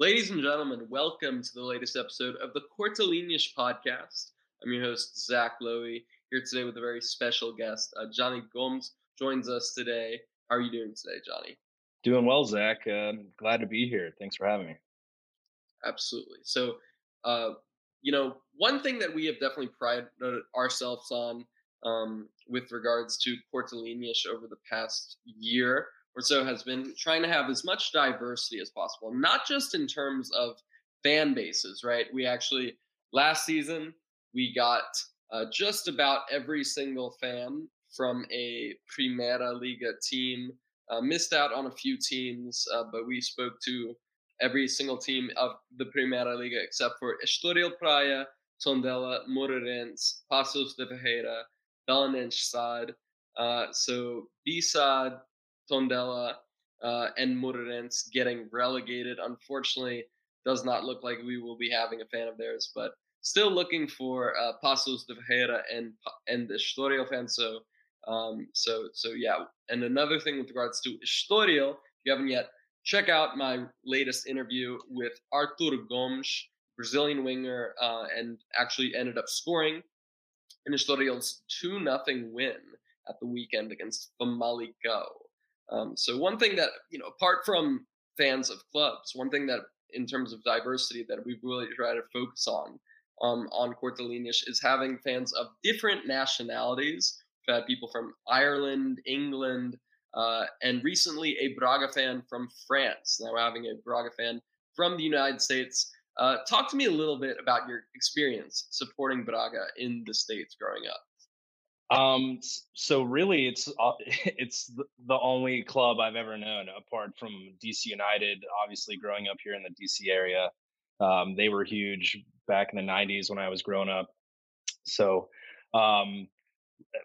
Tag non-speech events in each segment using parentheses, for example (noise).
Ladies and gentlemen, welcome to the latest episode of the Cortelinish podcast. I'm your host, Zach Lowy, here today with a very special guest. Uh, Johnny Gomes joins us today. How are you doing today, Johnny? Doing well, Zach. Uh, glad to be here. Thanks for having me. Absolutely. So, uh, you know, one thing that we have definitely prided ourselves on um, with regards to Cortelinish over the past year or so has been trying to have as much diversity as possible, not just in terms of fan bases, right? We actually, last season, we got uh, just about every single fan from a Primeira Liga team. Uh, missed out on a few teams, uh, but we spoke to every single team of the Primeira Liga except for Estoril Praia, Tondela, Moreirense, Paços de Ferreira, Belenenses SAD. Uh, so B-SAD, Tondela, uh, and Moreirense getting relegated. Unfortunately, does not look like we will be having a fan of theirs, but still looking for uh, Paços de Ferreira and and the Estoril fan. So, um, so so yeah. And another thing with regards to Estoril, if you haven't yet, check out my latest interview with Artur Gomes, Brazilian winger, uh, and actually ended up scoring in Estoril's two nothing win at the weekend against Famalicão. Um, so one thing that you know, apart from fans of clubs, one thing that in terms of diversity that we really try to focus on um, on Cortelinish is having fans of different nationalities. We've had people from Ireland, England, uh, and recently a Braga fan from France. Now we're having a Braga fan from the United States. Uh, talk to me a little bit about your experience supporting Braga in the States growing up. Um, so really, it's uh, (laughs) it's the only club I've ever known apart from DC United. Obviously, growing up here in the DC area, um, they were huge back in the '90s when I was growing up. So, um,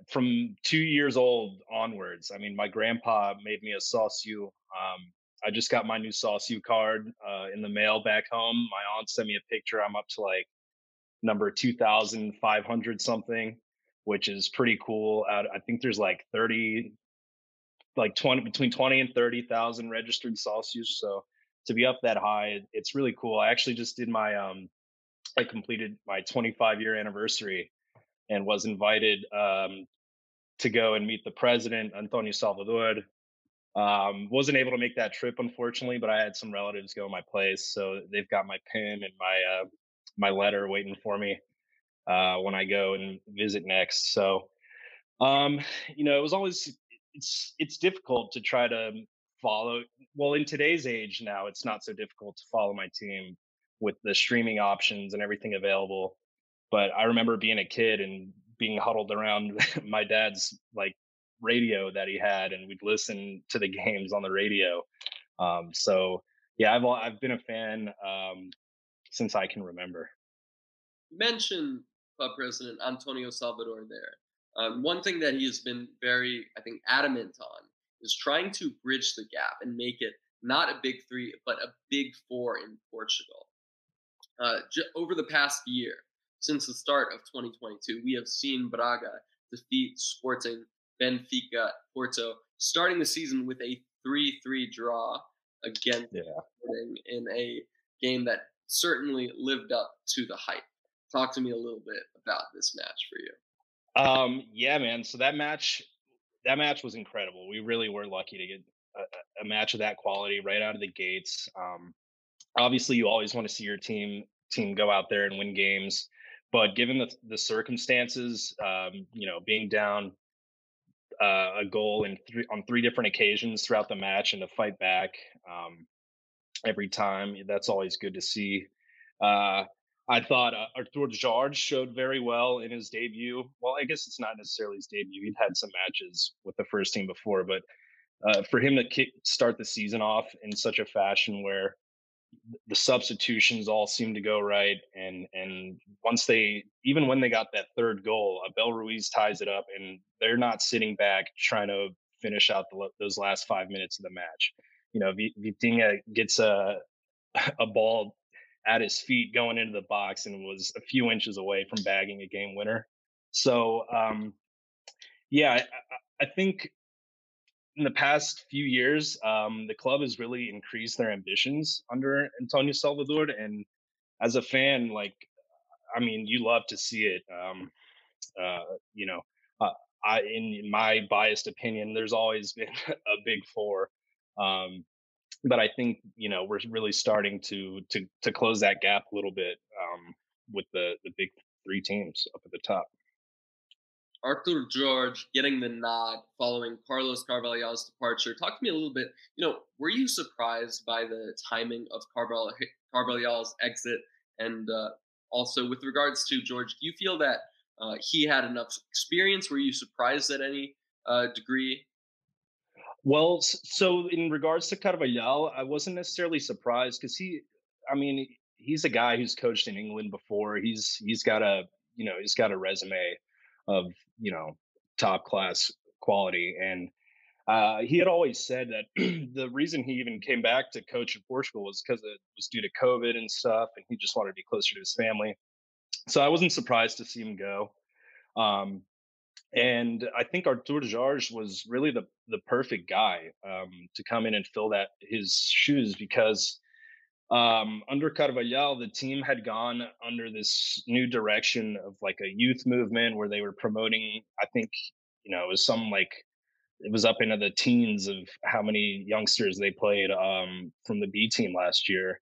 from two years old onwards, I mean, my grandpa made me a sócio. Um, I just got my new sócio card uh, in the mail back home. My aunt sent me a picture. I'm up to like number 2,500 something which is pretty cool. I think there's like 30, like 20, between 20 and 30,000 registered sócios. So to be up that high, it's really cool. I actually just did my, um, I completed my 25 year anniversary and was invited um, to go and meet the president, Antonio Salvador. Um, wasn't able to make that trip, unfortunately, but I had some relatives go in my place, so they've got my pin and my uh, my letter waiting for me uh, when I go and visit next. So, um, you know, it was always it's it's difficult to try to follow. Well, in today's age now, it's not so difficult to follow my team with the streaming options and everything available. But I remember being a kid and being huddled around (laughs) my dad's like radio that he had, and we'd listen to the (laughs) games on the radio. Um, so yeah, I've I've been a fan um, since I can remember. You mentioned club president Antonio Salvador there. Um, one thing that he has been very, I think, adamant on is trying to bridge the gap and make it not a big three, but a big four in Portugal. Uh, j- over the past year, since the start of 2022, we have seen Braga defeat Sporting, Benfica, Porto, starting the season with a 3 3 draw against yeah. Sporting in a game that certainly lived up to the hype talk to me a little bit about this match for you. Um, yeah, man. So that match, that match was incredible. We really were lucky to get a, a match of that quality right out of the gates. Um, obviously, you always want to see your team team go out there and win games, but given the the circumstances, um, you know, being down uh, a goal in three on three different occasions throughout the match and to fight back um, every time, that's always good to see. Uh, I thought uh, Artur Jorge showed very well in his debut. Well, I guess it's not necessarily his debut. He'd had some matches with the first team before, but uh, for him to kick, start the season off in such a fashion where the substitutions all seemed to go right, and and once they, even when they got that third goal, Abel Ruiz ties it up, and they're not sitting back trying to finish out the, those last five minutes of the match. You know, Vitinha gets a (laughs) a ball at his feet going into the box and was a few inches away from bagging a game winner. So, um, yeah, I, I think in the past few years, um, the club has really increased their ambitions under Antonio Salvador, and as a fan, like, I mean, you love to see it. Um, uh, you know, uh, I, in my biased opinion, there's always been (laughs) a big four, um, but I think you know we're really starting to to to close that gap a little bit um, with the the big three teams up at the top. Artur Jorge getting the nod following Carlos Carvalhal's departure. Talk to me a little bit. You know, were you surprised by the timing of Carvalhal, Carvalhal's exit? And uh, also, with regards to Jorge, do you feel that uh, he had enough experience? Were you surprised at any uh, degree? Well, so in regards to Carvalhal, I wasn't necessarily surprised because he, I mean, he's a guy who's coached in England before. He's he's got a you know he's got a resume of you know top class quality and uh, he had always said that (clears throat) the reason he even came back to coach in Portugal was because it was due to COVID and stuff, and he just wanted to be closer to his family. So I wasn't surprised to see him go. Um, and I think Artur Jorge was really the the perfect guy um, to come in and fill that his shoes because um, under Carvalhal, the team had gone under this new direction of like a youth movement where they were promoting, I think, you know, it was some like, it was up into the teens of how many youngsters they played um, from the B team last year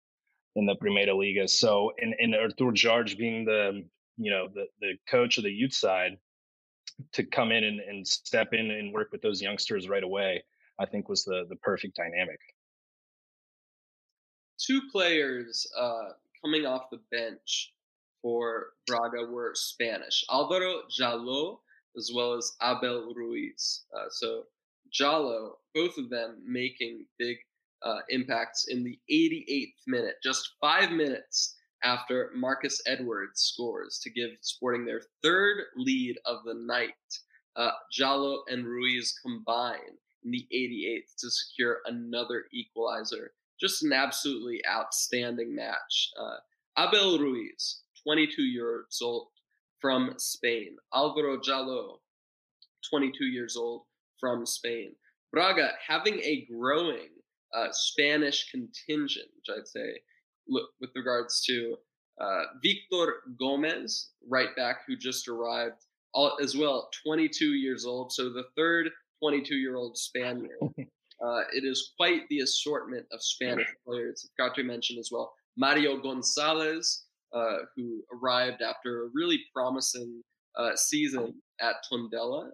in the Primeira Liga. So, and, and Artur Jorge being the, you know, the, the coach of the youth side to come in and, and step in and work with those youngsters right away, I think was the, the perfect dynamic two players uh, coming off the bench for Braga were Spanish Alvaro Djaló as well as Abel Ruiz. Uh, so Djaló, both of them making big uh, impacts in the 88th minute, just five minutes after Marcus Edwards scores to give Sporting their third lead of the night. Uh, Djaló and Ruiz combine in the 88th to secure another equalizer just an absolutely outstanding match. Uh, Abel Ruiz, 22 years old from Spain. Alvaro Djaló, 22 years old from Spain. Braga having a growing uh, Spanish contingent, which I'd say, with regards to uh, Victor Gomez, right back, who just arrived, all, as well, 22 years old. So the third 22 year old Spaniard (laughs) Uh, it is quite the assortment of Spanish (laughs) players. I've got to mention as well Mario Gonzalez, uh, who arrived after a really promising uh, season at Tondela,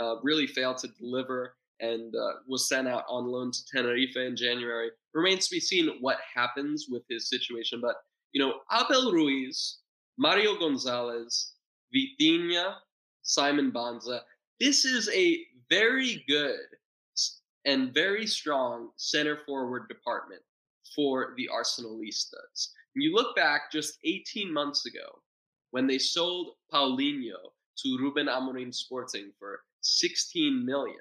uh, really failed to deliver and uh, was sent out on loan to Tenerife in January. Remains to be seen what happens with his situation, but you know Abel Ruiz, Mario Gonzalez, Vitinha, Simon Banza. This is a very good and very strong center forward department for the Arsenalistas. And you look back just 18 months ago when they sold Paulinho to Ruben Amorim Sporting for 16 million.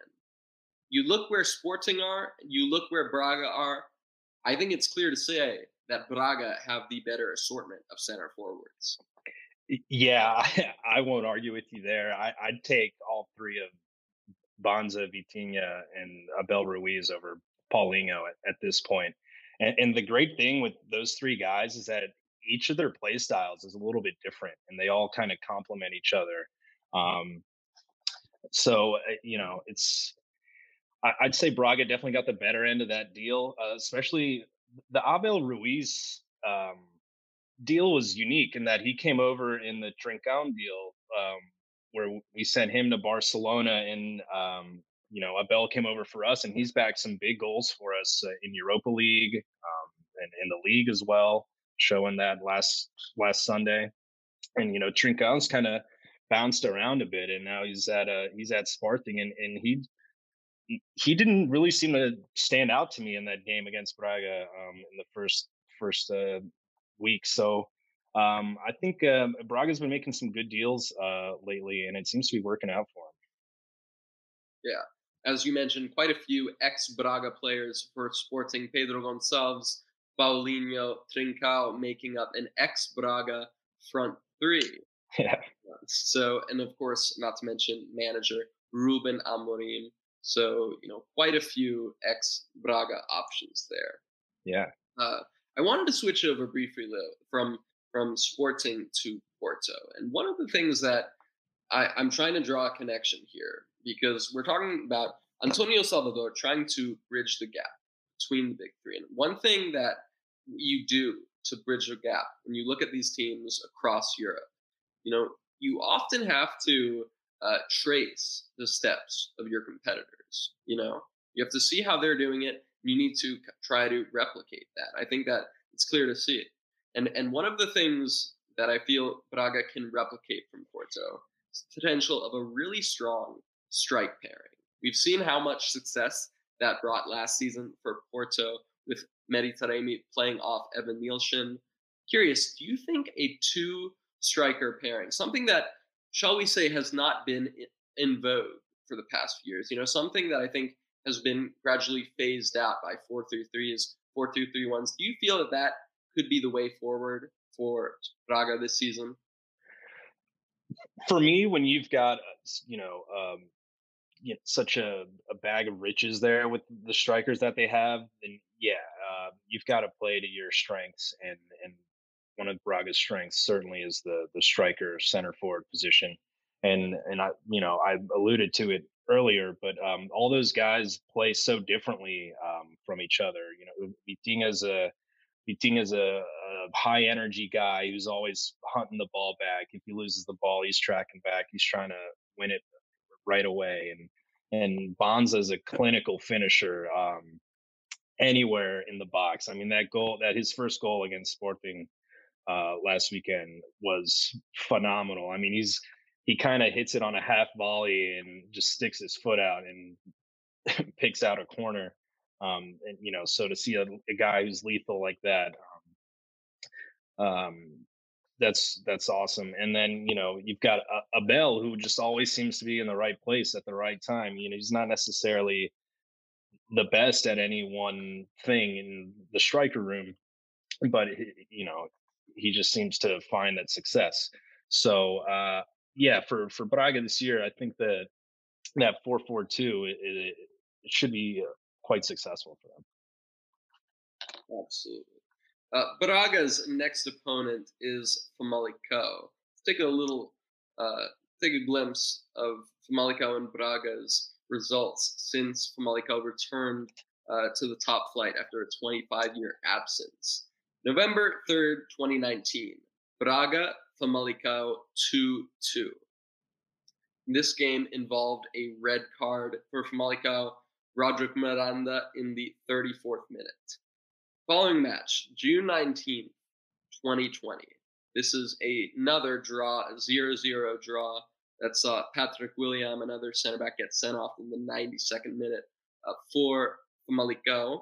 You look where Sporting are, you look where Braga are. I think it's clear to say that Braga have the better assortment of center forwards. Yeah, (laughs) I, won't argue with you there. I, would take all three of Banza, Vitinha, and Abel Ruiz over Paulinho at, at this point. And, and the great thing with those three guys is that each of their play styles is a little bit different, and they all kind of complement each other. Um, so uh, you know, it's I, would say Braga definitely got the better end of that deal, uh, especially the Abel Ruiz um, deal was unique in that he came over in the Trincão deal um, where we sent him to Barcelona and um, you know Abel came over for us and he's backed some big goals for us uh, in Europa League um, and in the league as well, showing that last last Sunday. And you know Trincão's kind of bounced around a bit and now he's at uh he's at Sporting and and he he didn't really seem to stand out to me in that game against Braga um, in the first first uh, week. So um, I think um, Braga's been making some good deals uh, lately, and it seems to be working out for him. Yeah, as you mentioned, quite a few ex-Braga players for Sporting. Pedro Gonçalves, Paulinho, Trincão making up an ex-Braga front three. (laughs) Yeah. So, and of course, not to mention manager Ruben Amorim. So, you know, quite a few ex Braga options there. Yeah. Uh, I wanted to switch over briefly from from Sporting to Porto, and one of the things that I, I'm trying to draw a connection here because we're talking about Antonio Salvador trying to bridge the gap between the big three, and one thing that you do to bridge the gap when you look at these teams across Europe, you know, you often have to uh, trace the steps of your competitors. You know, you have to see how they're doing it. You need to try to replicate that. I think that it's clear to see it. And and one of the things that I feel Braga can replicate from Porto is the potential of a really strong strike pairing. We've seen how much success that brought last season for Porto with Mehdi Taremi playing off Evanilson. Curious, do you think a two striker pairing, something that shall we say, has not been in vogue for the past few years. You know, something that I think has been gradually phased out by 4-3-3s, 4-2-3-1s. Do you feel that that could be the way forward for Braga this season? For me, when you've got, you know, um, you know, such a, a, bag of riches there with the strikers that they have, then yeah, uh, you've got to play to your strengths and and one of Braga's strengths certainly is the the striker center forward position. And and I you know I alluded to it earlier, but um, all those guys play so differently um, from each other. You know, Vitinha's a Vitinha's a, a high energy guy who's always hunting the ball back. If he loses the ball, he's tracking back. He's trying to win it right away. And and Banza's a clinical finisher um, anywhere in the box. I mean, that goal, that his first goal against Sporting uh, last weekend was phenomenal. I mean, he's he kind of hits it on a half volley and just sticks his foot out and (laughs) picks out a corner. Um, and you know, so to see a, a guy who's lethal like that, um, um, that's that's awesome. And then you know, you've got a, Abel who just always seems to be in the right place at the right time. You know, he's not necessarily the best at any one thing in the striker room, but you know, he just seems to find that success. So uh, yeah, for for Braga this year, I think that that four four two it, should be uh, quite successful for them. Absolutely. Uh, Braga's next opponent is Famalicão. Let's take a little, uh, take a glimpse of Famalicão and Braga's results since Famalicão returned uh, to the top flight after a 25-year absence. November 3rd, 2019, Braga Famalicão 2 2. This game involved a red card for Famalicão, Roderick Miranda in the 34th minute. Following match, June 19th, 2020. This is another draw, a 0 0 draw that saw Patrick William, another center back, get sent off in the 92nd minute uh, for Famalicão.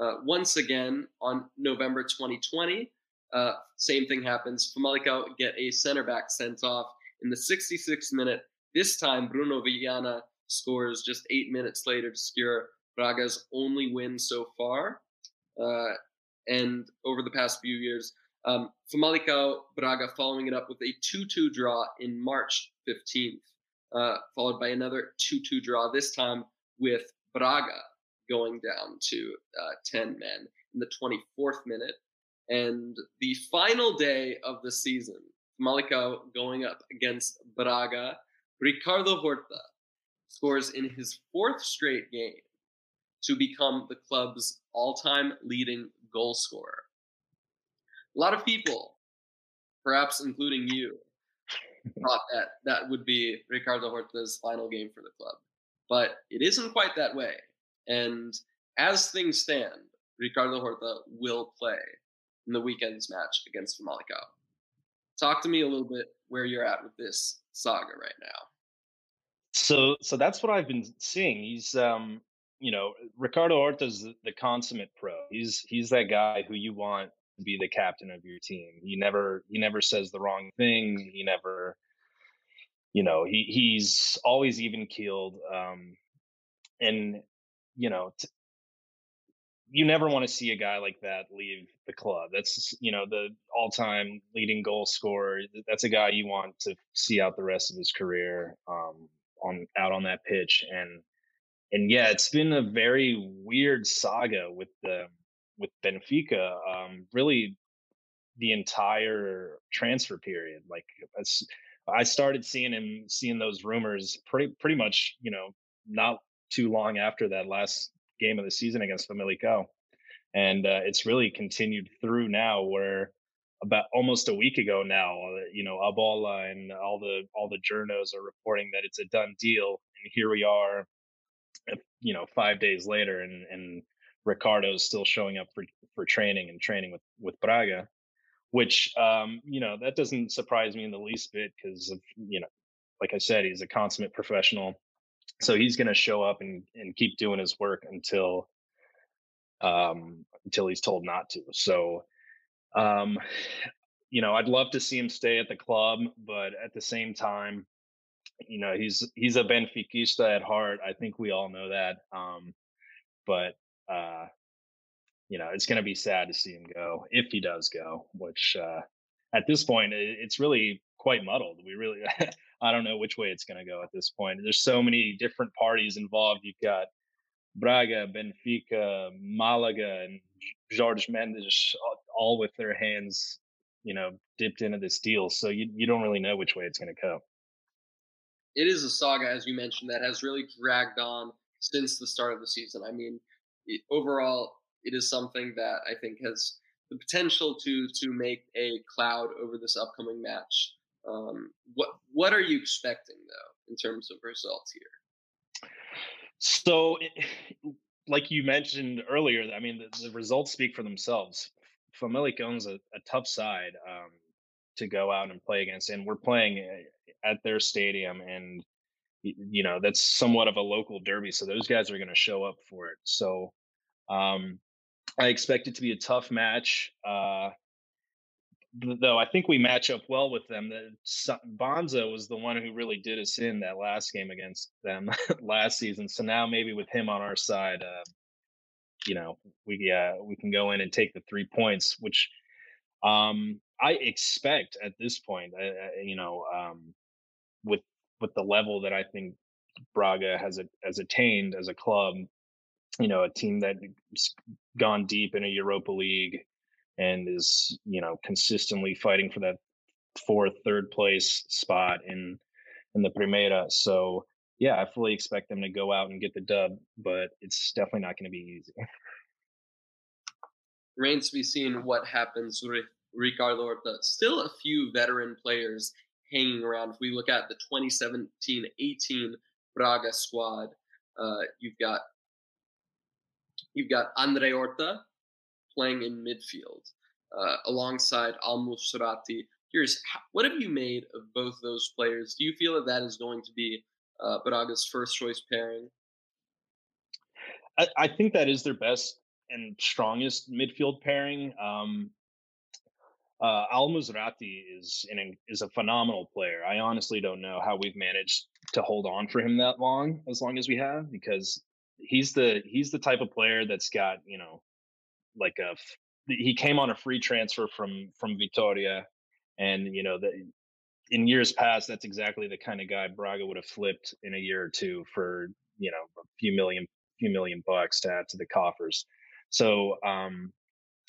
Uh, once again, on November 2020, uh, same thing happens. Famalicão get a center back sent off in the 66th minute. This time, Bruno Viana scores just eight minutes later to secure Braga's only win so far. Uh, and over the past few years, um, Famalicão Braga following it up with a 2-2 draw in March 15th, uh, followed by another 2-2 draw. This time with Braga going down to uh, 10 men in the 24th minute. And the final day of the season, Famalicão going up against Braga, Ricardo Horta scores in his fourth straight game to become the club's all-time leading goal scorer. A lot of people, perhaps including you, (laughs) thought that that would be Ricardo Horta's final game for the club. But it isn't quite that way. And as things stand, Ricardo Horta will play in the weekend's match against Famalicão. Talk to me a little bit where you're at with this saga right now. So, so that's what I've been seeing. He's, um, you know, Ricardo Horta's the, the consummate pro. He's he's that guy who you want to be the captain of your team. He never he never says the wrong thing. He never, you know, he he's always even keeled. Um, and you know, t- you never want to see a guy like that leave the club. That's you know the all-time leading goal scorer. That's a guy you want to see out the rest of his career um, on out on that pitch. And and yeah, it's been a very weird saga with the with Benfica. Um, really, the entire transfer period. Like I started seeing him, seeing those rumors pretty pretty much, you know, not too long after that last game of the season against Famalicão, and uh, it's really continued through now where about almost a week ago now, uh, you know, A Bola and all the all the journos are reporting that it's a done deal, and here we are, uh, you know, five days later, and and Ricardo's still showing up for for training and training with with Braga, which um, you know that doesn't surprise me in the least bit because you know, like I said, he's a consummate professional, so he's going to show up and and keep doing his work until um until he's told not to. So um, you know, I'd love to see him stay at the club, but at the same time, you know, he's he's a Benfiquista at heart. I think we all know that. Um, but uh, you know, it's going to be sad to see him go if he does go. Which uh, at this point, it's really quite muddled. We really, (laughs) I don't know which way it's going to go at this point. There's so many different parties involved. You've got Braga, Benfica, Malaga, and Jorge Mendes all with their hands, you know, dipped into this deal. So you you don't really know which way it's going to go. It is a saga, as you mentioned, that has really dragged on since the start of the season. I mean, it, overall, it is something that I think has the potential to to make a cloud over this upcoming match. Um, what what are you expecting though in terms of results here? So, (sighs) like you mentioned earlier, I mean, the, the results speak for themselves. Famalicão's a, a tough side um, to go out and play against, and we're playing eh, at their stadium, and you know that's somewhat of a local derby, so those guys are going to show up for it. So um, I expect it to be a tough match. Uh, though I think we match up well with them. That Banza was the one who really did us in that last game against them (laughs) last season. So now maybe with him on our side, uh, you know we uh, we can go in and take the three points, which um, I expect at this point. Uh, you know, um, with with the level that I think Braga has a, has attained as a club, you know, a team that's gone deep in a Europa League and is you know consistently fighting for that fourth, third place spot in in the Primeira. So yeah, I fully expect them to go out and get the dub, but it's definitely not going to be easy. Remains to be seen what happens with Ricardo Horta. Still a few veteran players hanging around. If we look at the 2017-18 Braga squad, uh, you've got you've got Andre Horta playing in midfield uh, alongside Al Musrati. Curious, what have you made of both those players? Do you feel that that is going to be uh, Braga's first choice pairing? I, I, think that is their best and strongest midfield pairing. Um, uh, Al Musrati is is a phenomenal player. I honestly don't know how we've managed to hold on for him that long, as long as we have, because he's the he's the type of player that's got you know like a he came on a free transfer from from Vitoria, and you know that in years past, that's exactly the kind of guy Braga would have flipped in a year or two for you know a few million few million bucks to add to the coffers. So um,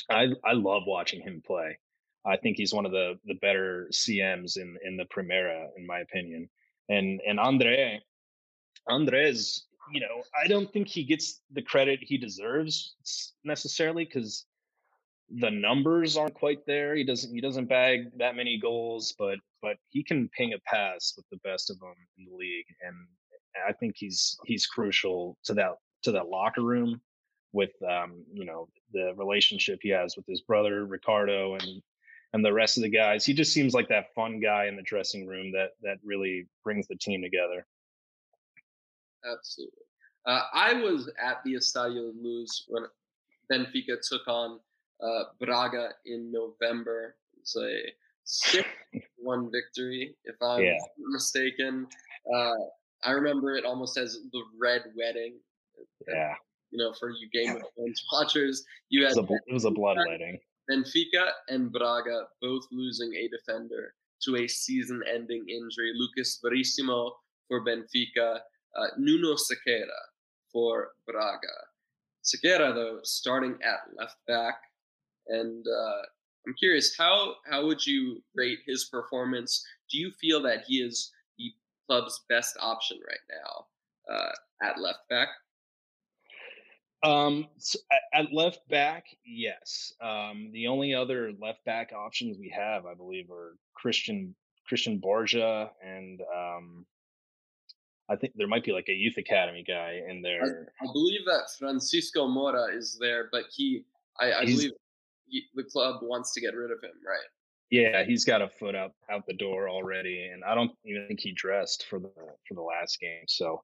I I love watching him play. I think he's one of the the better CMs in in the Primeira, in my opinion. And and Andre, Andres, you know, I don't think he gets the credit he deserves necessarily because the numbers aren't quite there. He doesn't he doesn't bag that many goals, but but he can ping a pass with the best of them in the league, and I think he's he's crucial to that to that locker room with um, you know the relationship he has with his brother Ricardo and and the rest of the guys. He just seems like that fun guy in the dressing room that that really brings the team together. Absolutely. Uh, I was at the Estadio Luz when Benfica took on uh, Braga in November. It's a six one victory, if I'm yeah. mistaken. Uh, I remember it almost as the red wedding. Yeah. You know, for you Game of Thrones (laughs) watchers, you had it was a, it was a bloodletting. Benfica and Braga both losing a defender to a season-ending injury. Lucas Verissimo for Benfica, uh, Nuno Sequeira for Braga. Sequeira, though, starting at left back, and uh, I'm curious how how would you rate his performance? Do you feel that he is the club's best option right now uh, at left back? Um, so at left back, yes. Um, the only other left back options we have, I believe, are Cristian Cristian Borja and um, I think there might be like a youth academy guy in there. I, I believe that Francisco Moura is there, but he, I, I believe he, the club wants to get rid of him, right? Yeah, he's got a foot out out the door already, and I don't even think he dressed for the for the last game. So,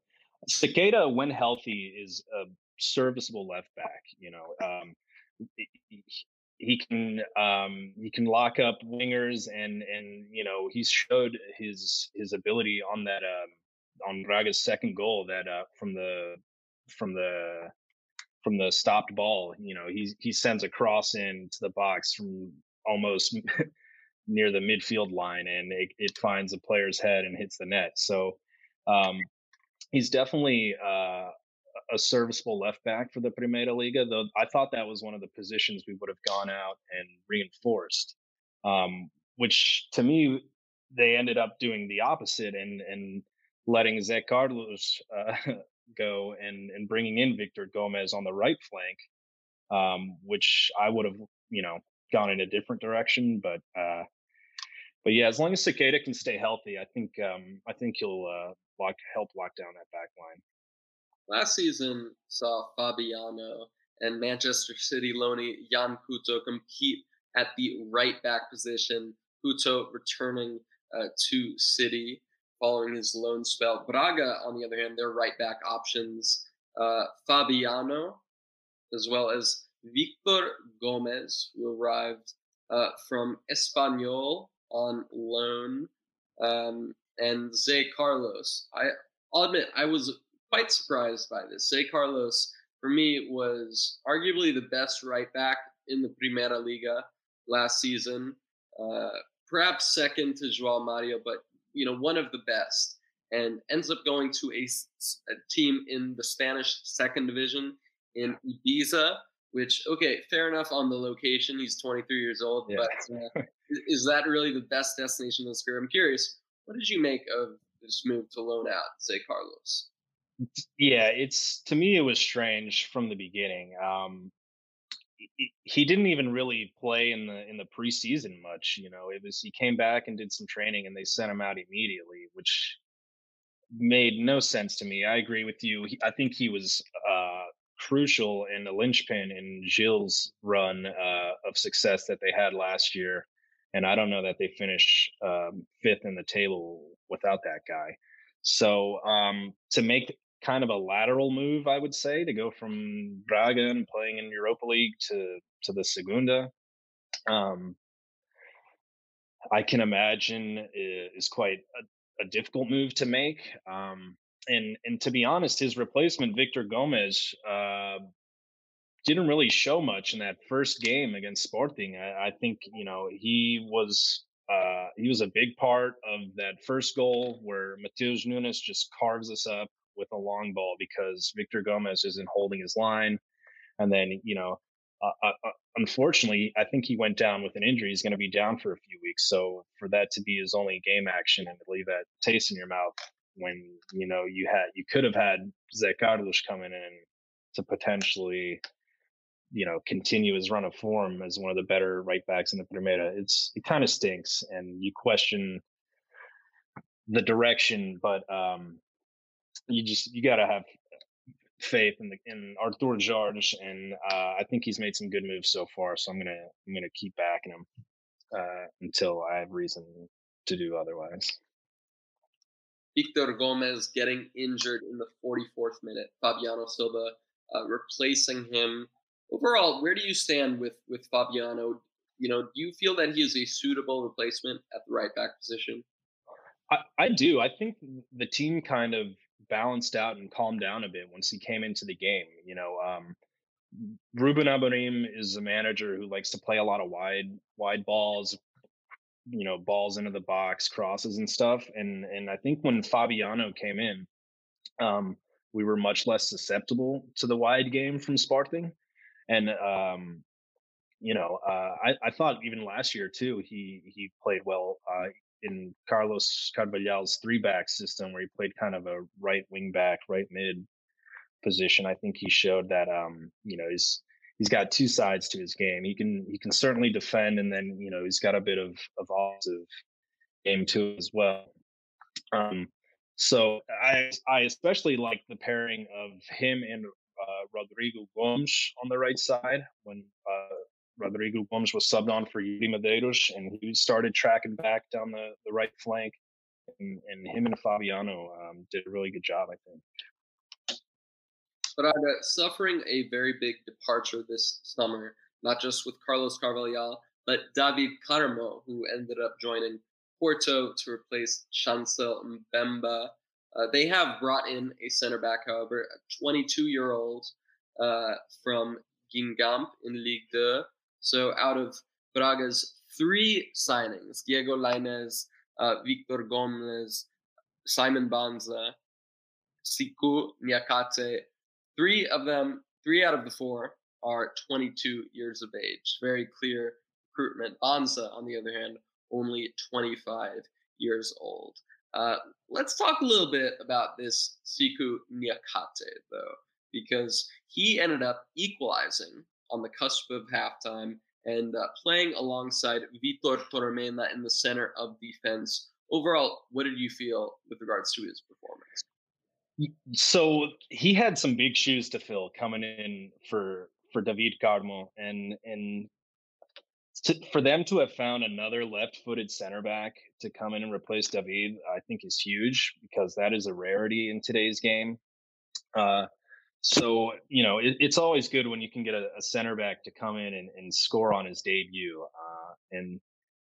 Sequeira, when healthy, is a serviceable left back. You know, um, he, he can um, he can lock up wingers, and and you know he's showed his his ability on that um, on Braga's second goal that uh, from the from the from the stopped ball. You know, he he sends a cross into the box from almost (laughs) near the midfield line, and it, it finds a player's head and hits the net. So um, he's definitely uh, a serviceable left back for the Primeira Liga. Though I thought that was one of the positions we would have gone out and reinforced, um, which to me they ended up doing the opposite and and letting Zé Carlos uh, (laughs) go and and bringing in Victor Gomez on the right flank, um, which I would have you know gone in a different direction, but. Uh, but yeah, as long as Sequeira can stay healthy, I think um, I think he'll uh, lock, help lock down that back line. Last season saw Fabiano and Manchester City loanee Yan Couto compete at the right back position. Couto returning uh, to City following his loan spell. Braga, on the other hand, their right back options uh, Fabiano, as well as Victor Gomez, who arrived uh, from Espanyol on loan, um, and Zé Carlos. I, I'll admit, I was quite surprised by this. Zé Carlos, for me, was arguably the best right back in the Primeira Liga last season. Uh, perhaps second to João Mario, but you know one of the best. And ends up going to a, a team in the Spanish second division in Ibiza, which okay, fair enough on the location. He's 23 years old, yeah. but uh, is that really the best destination in his career? I'm curious. What did you make of this move to loan out Zé Carlos? yeah it's to me it was strange from the beginning um he didn't even really play in the in the preseason much you know it was he came back and did some training and they sent him out immediately which made no sense to me i agree with you he, i think he was uh crucial in the linchpin in Gil's run uh, of success that they had last year and i don't know that they finished um, fifth in the table without that guy. So um, to make kind of a lateral move, I would say, to go from Braga and playing in Europa League to to the Segunda. Um, I can imagine is quite a, a difficult move to make. Um, and and to be honest, his replacement Victor Gomez uh, didn't really show much in that first game against Sporting. I, I think you know he was uh, he was a big part of that first goal where Matheus Nunes just carves us up with a long ball because Victor Gomez isn't holding his line. And then, you know, uh, uh, uh, unfortunately, I think he went down with an injury. He's going to be down for a few weeks. So for that to be his only game action and to leave that taste in your mouth when you know you had you could have had Zé Carlos coming in to potentially you know continue his run of form as one of the better right backs in the Primeira. It's it kind of stinks, and you question the direction. But um, you just you got to have faith in the in Artur Jorge, and uh, I think he's made some good moves so far. So I'm gonna I'm gonna keep backing him uh, until I have reason to do otherwise. Victor Gomez getting injured in the 44th minute. Fabiano Silva uh, replacing him. Overall, where do you stand with with Fabiano? You know, do you feel that he is a suitable replacement at the right back position? I, I do. I think the team kind of balanced out and calmed down a bit once he came into the game. You know, um, Ruben Amorim is a manager who likes to play a lot of wide wide balls, you know, balls into the box, crosses and stuff. And and I think when Fabiano came in, um, we were much less susceptible to the wide game from Sporting, and um, you know, uh, I, I thought even last year too, he he played well uh, in Carlos Carvalhal's three back system, where he played kind of a right wing back, right mid position. I think he showed that um, you know he's he's got two sides to his game. He can he can certainly defend, and then you know he's got a bit of of offensive game too as well. Um, so I I especially like the pairing of him and uh, Rodrigo Gomes on the right side when uh, Rodrigo Gomes was subbed on for Iuri Medeiros, and he started tracking back down the, the right flank. And, and him and Fabiano um, did a really good job, I think. Braga suffering a very big departure this summer, not just with Carlos Carvalhal, but David Carmo, who ended up joining Porto to replace Chancel Mbemba. Uh, they have brought in a center back, however, a 22 year old uh, from Guingamp in Ligue 2, so out of Braga's three signings, Diego Lainez, uh, Victor Gomez, Simon Banza, Sikou Niakaté, three of them, three out of the four are 22 years of age. Very clear recruitment. Banza, on the other hand, only 25 years old. Uh, let's talk a little bit about this Sikou Niakaté, though, because he ended up equalizing on the cusp of halftime and uh, playing alongside Vitor Tormena in the center of defense. Overall, what did you feel with regards to his performance? So he had some big shoes to fill coming in for for David Carmo, and and to, for them to have found another left-footed center back to come in and replace David, I think is huge because that is a rarity in today's game. Uh, so you know it, it's always good when you can get a, a, center back to come in and, and score on his debut. Uh, and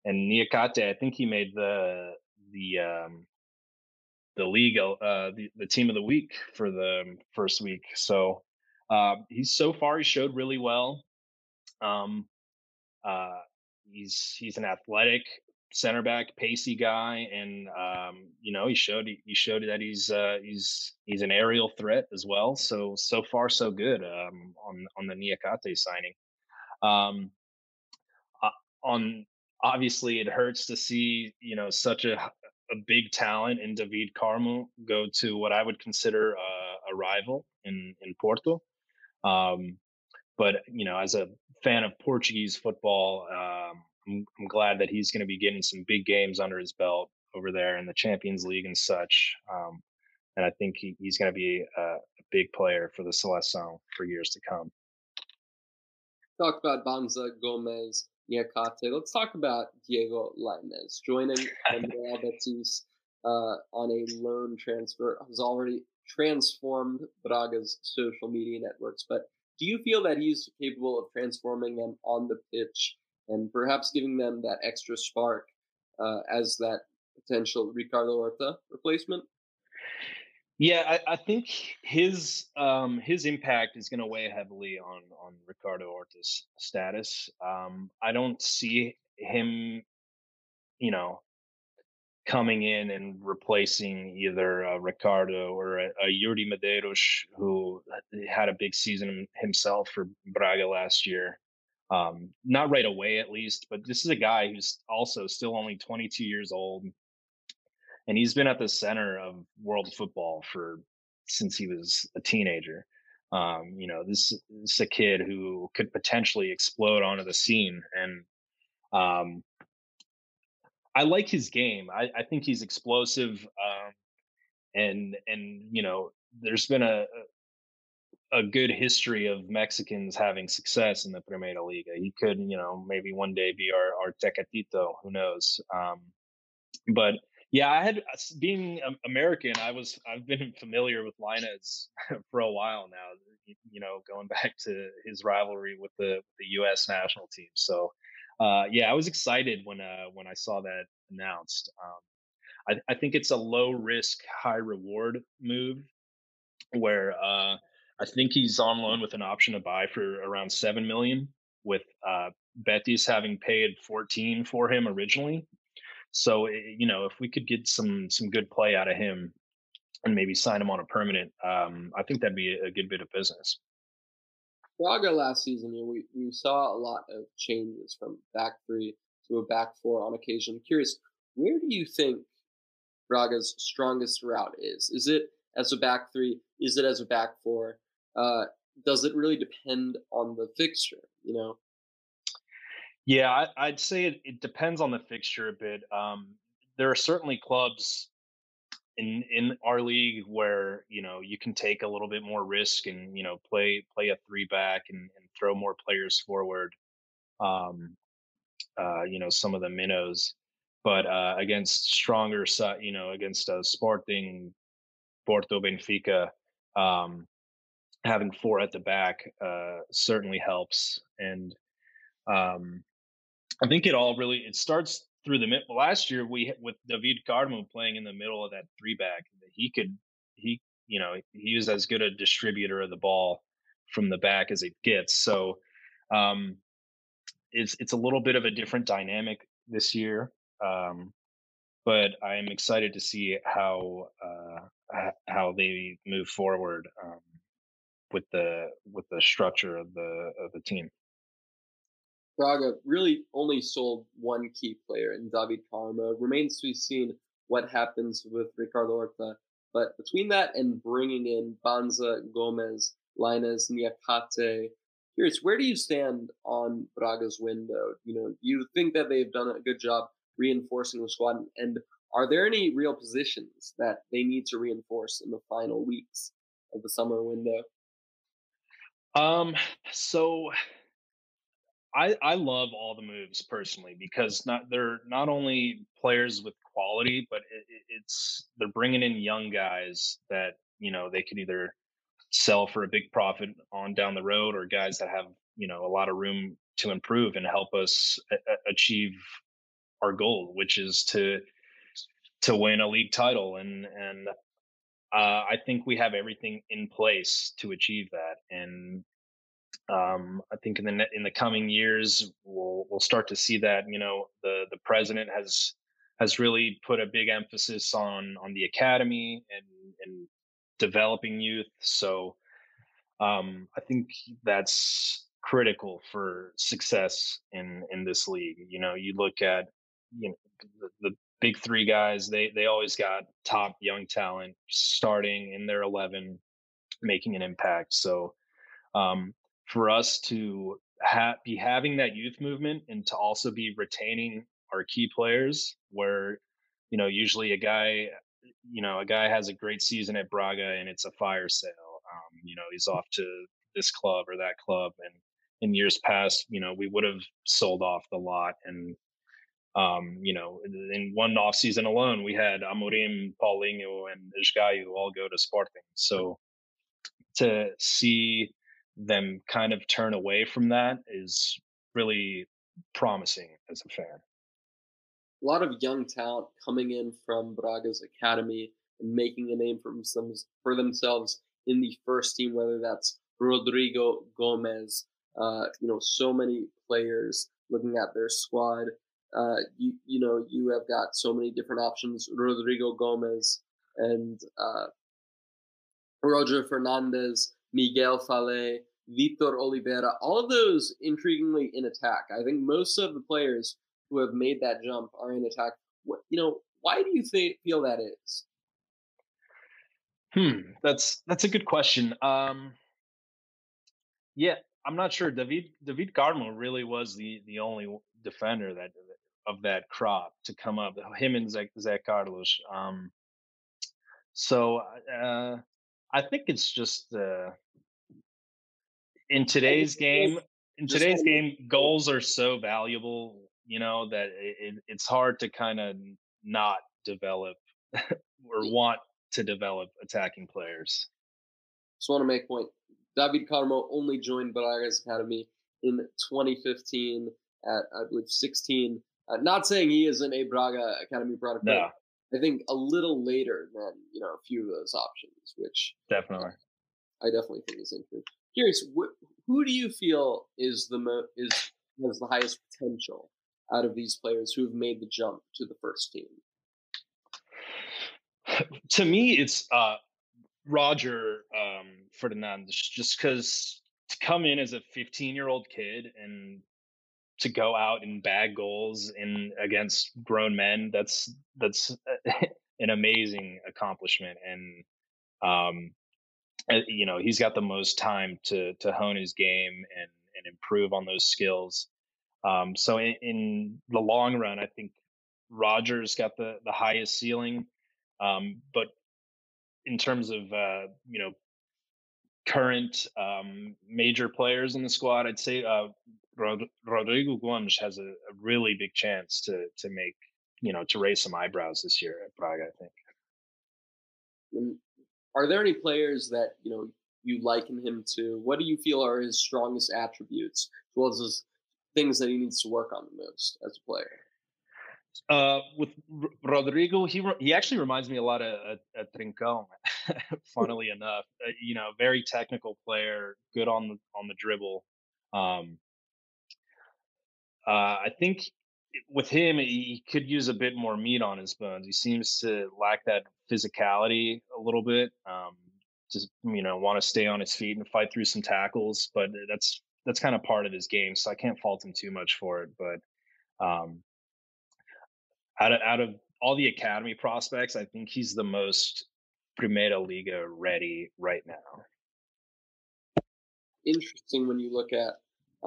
and Niakaté, I think he made the the um, the league uh, the the team of the week for the first week. So uh, he's so far he showed really well. Um, uh, he's he's an athletic center back, pacey guy, and um, you know he showed he showed that he's uh, he's he's an aerial threat as well. So so far so good um, on on the Niakaté signing. Um, uh, on obviously it hurts to see you know such a a big talent in David Carmo go to what I would consider a, a rival in in Porto. Um, but you know, as a fan of Portuguese football, um, I'm, I'm glad that he's going to be getting some big games under his belt over there in the Champions League and such. Um, and I think he, he's going to be a, a, big player for the Seleção for years to come. Talk about Banza Gomez, Niakaté. Let's talk about Diego Lainez joining (laughs) Real Betis uh, on a loan transfer. Has already transformed Braga's social media networks, but do you feel that he's capable of transforming them on the pitch and perhaps giving them that extra spark uh, as that potential Ricardo Horta replacement? Yeah, I, I think his um, his impact is going to weigh heavily on on Ricardo Horta's status. Um, I don't see him, you know, coming in and replacing either uh, Ricardo or a, a Iuri Medeiros, who had a big season himself for Braga last year. Um, not right away, at least, but this is a guy who's also still only 22 years old, and he's been at the center of world football for since he was a teenager. Um, you know, this, this, is a kid who could potentially explode onto the scene, and um, I like his game. I, I think he's explosive, um, and and you know, there's been a, a good history of Mexicans having success in the Primeira Liga. He could, you know, maybe one day be our, our Tecatito, who knows? Um, but yeah, I had being American, I was I've been familiar with Lainez (laughs) for a while now. You know, going (laughs) back to his rivalry with the the U.S. national team. So, uh, yeah, I was excited when uh, when I saw that announced. Um, I, I think it's a low risk, high reward move where uh, I think he's on loan with an option to buy for around seven million, with uh, Betis having paid 14 for him originally. So eh, you know, if we could get some some good play out of him, and maybe sign him on a permanent. Um, I think that'd be a good bit of business. Braga last season, you know, we, we saw a lot of changes from back three to a back four on occasion. I'm curious, where do you think Braga's strongest route is? Is it as a back three? Is it as a back four? Uh, does it really depend on the fixture? You know. Yeah, I, would say it, it, depends on the fixture a bit. Um, there are certainly clubs in in our league where you know you can take a little bit more risk and you know play play a three back and, and throw more players forward. Um, uh, you know some of the minnows, but uh, against stronger, you know, against uh, Sporting, Porto, Benfica, um, having four at the back uh, certainly helps. And um, I think it all really it starts through the middle. Last year we with David Carmo playing in the middle of that three back, he could he you know he was as good a distributor of the ball from the back as it gets. So um, it's it's a little bit of a different dynamic this year. Um, but I am excited to see how uh, how they move forward um, with the with the structure of the of the team. Braga really only sold one key player in David Carmo. Remains to be seen what happens with Ricardo Horta. But between that and bringing in Banza, Gomez, Lainez, Niakaté, curious, where do you stand on Braga's window? You know, you think that they've done a good job reinforcing the squad? And are there any real positions that they need to reinforce in the final weeks of the summer window? Um, so I I love all the moves personally because not they're not only players with quality, but it, it's they're bringing in young guys that you know they can either sell for a big profit on down the road or guys that have you know a lot of room to improve and help us a- achieve our goal, which is to to win a league title and and uh, I think we have everything in place to achieve that. And um, I think in the in the coming years, we'll we'll start to see that. You know, the the president has has really put a big emphasis on on the academy and and developing youth. So um, I think that's critical for success in in this league. You know, you look at you know the, the big three guys; they they always got top young talent starting in their eleven, making an impact. So um, for us to ha- be having that youth movement and to also be retaining our key players where you know usually a guy you know a guy has a great season at braga and it's a fire sale um, you know he's off to this club or that club and in years past you know we would have sold off the lot and um, you know in one off season alone we had amorim paulinho and Esgaio all go to sporting so to see them kind of turn away from that is really promising as a fan. A lot of young talent coming in from Braga's academy and making a name for themselves, for themselves in the first team, whether that's Rodrigo Gomes, uh, you know, so many players looking at their squad. Uh, you, you know, you have got so many different options. Rodrigo Gomes and uh, Roger Fernandes Miguel Falé, Vitor Oliveira, all of those intriguingly in attack. I think most of the players who have made that jump are in attack. What, you know, why do you th- feel that is? Hmm, that's that's a good question. Um, yeah, I'm not sure. David David Carmo really was the the only defender that of that crop to come up. Him and Zé, Zé Carlos. Um, so uh, I think it's just uh, in today's game, in today's game, goals are so valuable, you know, that it, it's hard to kind of not develop (laughs) or want to develop attacking players. Just want to make point. David Carmo only joined Braga's academy in 2015 at I believe 16. Uh, not saying he isn't a Braga academy product, no. I think a little later than you know a few of those options, which definitely I definitely think is interesting curious, wh- who do you feel is the mo- is has the highest potential out of these players who have made the jump to the first team? (sighs) to me, it's uh, Roger um, Fernandes, just because to come in as a 15 year old kid and to go out and bag goals in against grown men, that's that's (laughs) an amazing accomplishment. And um, uh, you know, he's got the most time to to hone his game and and improve on those skills. Um, so in, in the long run, I think Rogers got the the highest ceiling. Um, but in terms of uh, you know current um, major players in the squad, I'd say uh, Rod- Rodrigo Gomes has a, a, really big chance to to make you know to raise some eyebrows this year at Braga. I think. Are there any players that you know you liken him to? What do you feel are his strongest attributes, as well as his things that he needs to work on the most as a player? Uh, with R- Rodrigo, he re- he actually reminds me a lot of a, Trincão. (laughs) funnily enough, uh, you know, very technical player, good on the on the dribble. Um, uh, I think with him, he could use a bit more meat on his bones. He seems to lack that physicality a little bit. Um, just you know, want to stay on his feet and fight through some tackles, but that's that's kind of part of his game. So I can't fault him too much for it. But um, out of out of all the academy prospects, I think he's the most Primeira Liga ready right now. Interesting when you look at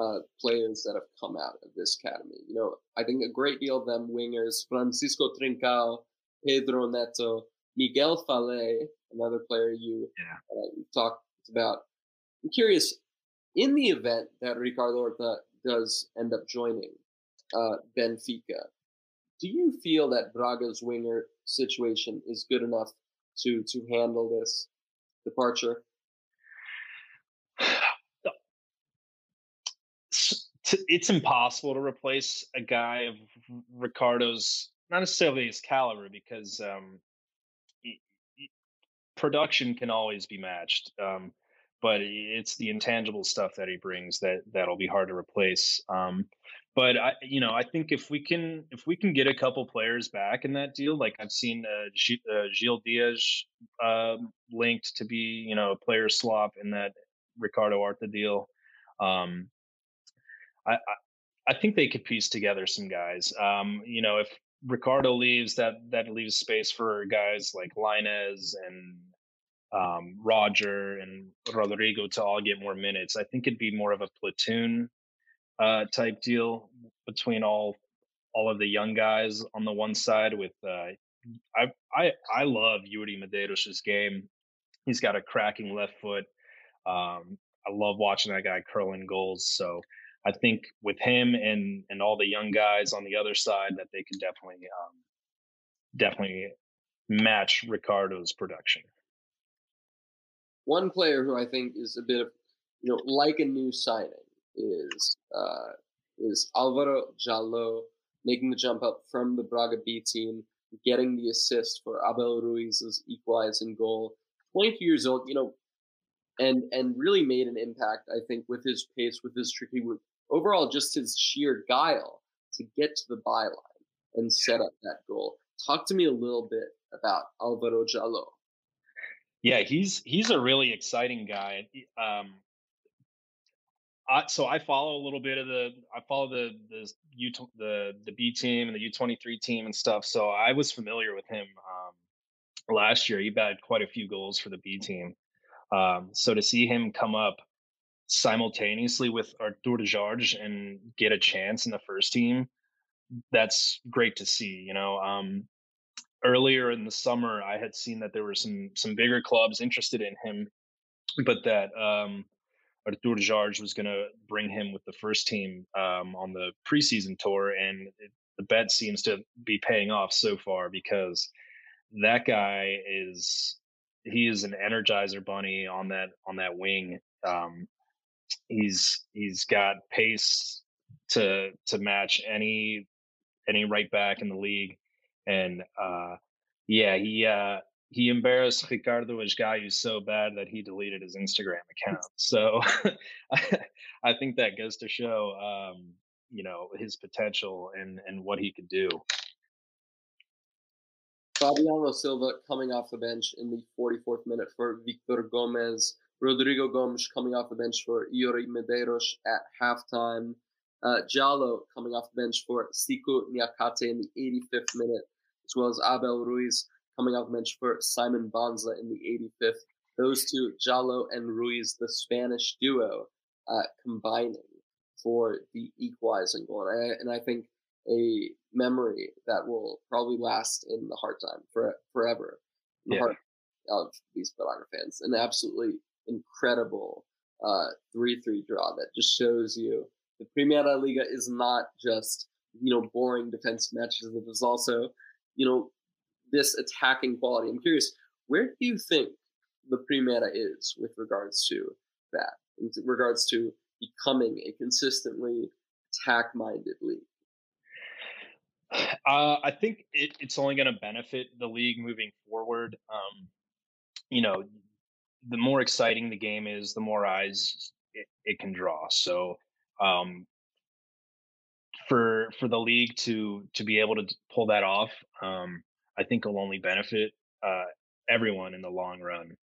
uh, players that have come out of this academy. You know, I think a great deal of them wingers, Francisco Trincão, Pedro Neto, Miguel Falé, another player you yeah. uh, talked about. I'm curious, in the event that Ricardo Horta does end up joining uh, Benfica, do you feel that Braga's winger situation is good enough to to handle this departure? It's impossible to replace a guy of Ricardo's not necessarily his caliber because um, production can always be matched. Um, but it's the intangible stuff that he brings that that'll be hard to replace. Um, but I, you know, I think if we can if we can get a couple players back in that deal, like I've seen uh, G, uh, Gil Dias uh, linked to be, you know, a player swap in that Ricardo Horta deal. Um, I, I, think they could piece together some guys. Um, you know, if Ricardo leaves, that that leaves space for guys like Lainez and um, Roger and Rodrigo to all get more minutes. I think it'd be more of a platoon uh, type deal between all all of the young guys on the one side. With uh, I I I love Iuri Medeiros' game. He's got a cracking left foot. Um, I love watching that guy curling goals. So I think with him and and all the young guys on the other side, that they can definitely um, definitely match Ricardo's production one player who I think is a bit of, you know, like a new signing is uh, is Álvaro Djaló making the jump up from the Braga B team, getting the assist for Abel Ruiz's equalizing goal. 22 years old, you know, and and really made an impact. I think with his pace, with his tricky, overall just his sheer guile to get to the byline and set up that goal. Talk to me a little bit about Álvaro Djaló. Yeah, he's he's a really exciting guy. Um, I, so I follow a little bit of the I follow the the U the the B team and the U twenty three team and stuff. So I was familiar with him um, last year. He had quite a few goals for the B team. Um, so to see him come up simultaneously with Artur Jorge and get a chance in the first team, that's great to see. You know, um, earlier in the summer, I had seen that there were some some bigger clubs interested in him, but that um, Artur Jorge was going to bring him with the first team um, on the preseason tour, and it, the bet seems to be paying off so far because that guy is he is an energizer bunny on that on that wing. Um, he's he's got pace to to match any any right back in the league and uh, yeah, he uh, he embarrassed Ricardo Esgaio so bad that he deleted his Instagram account. (laughs) So (laughs) I, think that goes to show, um, you know, his potential and and what he could do. Fabiano Silva coming off the bench in the 44th minute for Victor Gomez. Rodrigo Gomes coming off the bench for Iuri Medeiros at halftime. Uh, Djaló coming off the bench for Sikou Niakaté in the 85th minute, as well as Abel Ruiz coming off the bench for Simon Banza in the 85th. Those two, Djaló and Ruiz, the Spanish duo, uh, combining for the equalizing goal. And I, and I think a memory that will probably last in the heart time for forever. The heart of these Braga fans. An absolutely incredible uh, 3 3 draw that just shows you the Primeira Liga is not just, you know, boring defense matches. It is also, you know, this attacking quality. I'm curious, where do you think the Primeira is with regards to that, in regards to becoming a consistently attack minded league? Uh, I think it, it's only going to benefit the league moving forward. Um, you know, the more exciting the game is, the more eyes it, it can draw. So, um, for for the league to to be able to pull that off, um, I think will only benefit uh, everyone in the long run.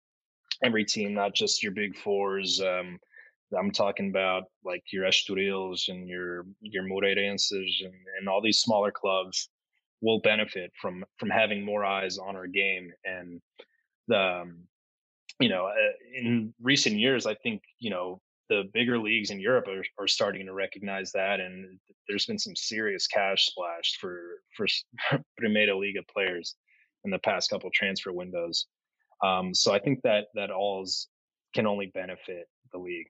Every team, not just your big fours. Um, I'm talking about like your Estorils and your your Moreirenses and, and all these smaller clubs will benefit from from having more eyes on our game and the um, you know uh, in recent years I think you know the bigger leagues in Europe are, are starting to recognize that and there's been some serious cash splashed for for (laughs) Primeira Liga players in the past couple transfer windows um, so I think that that all can only benefit the league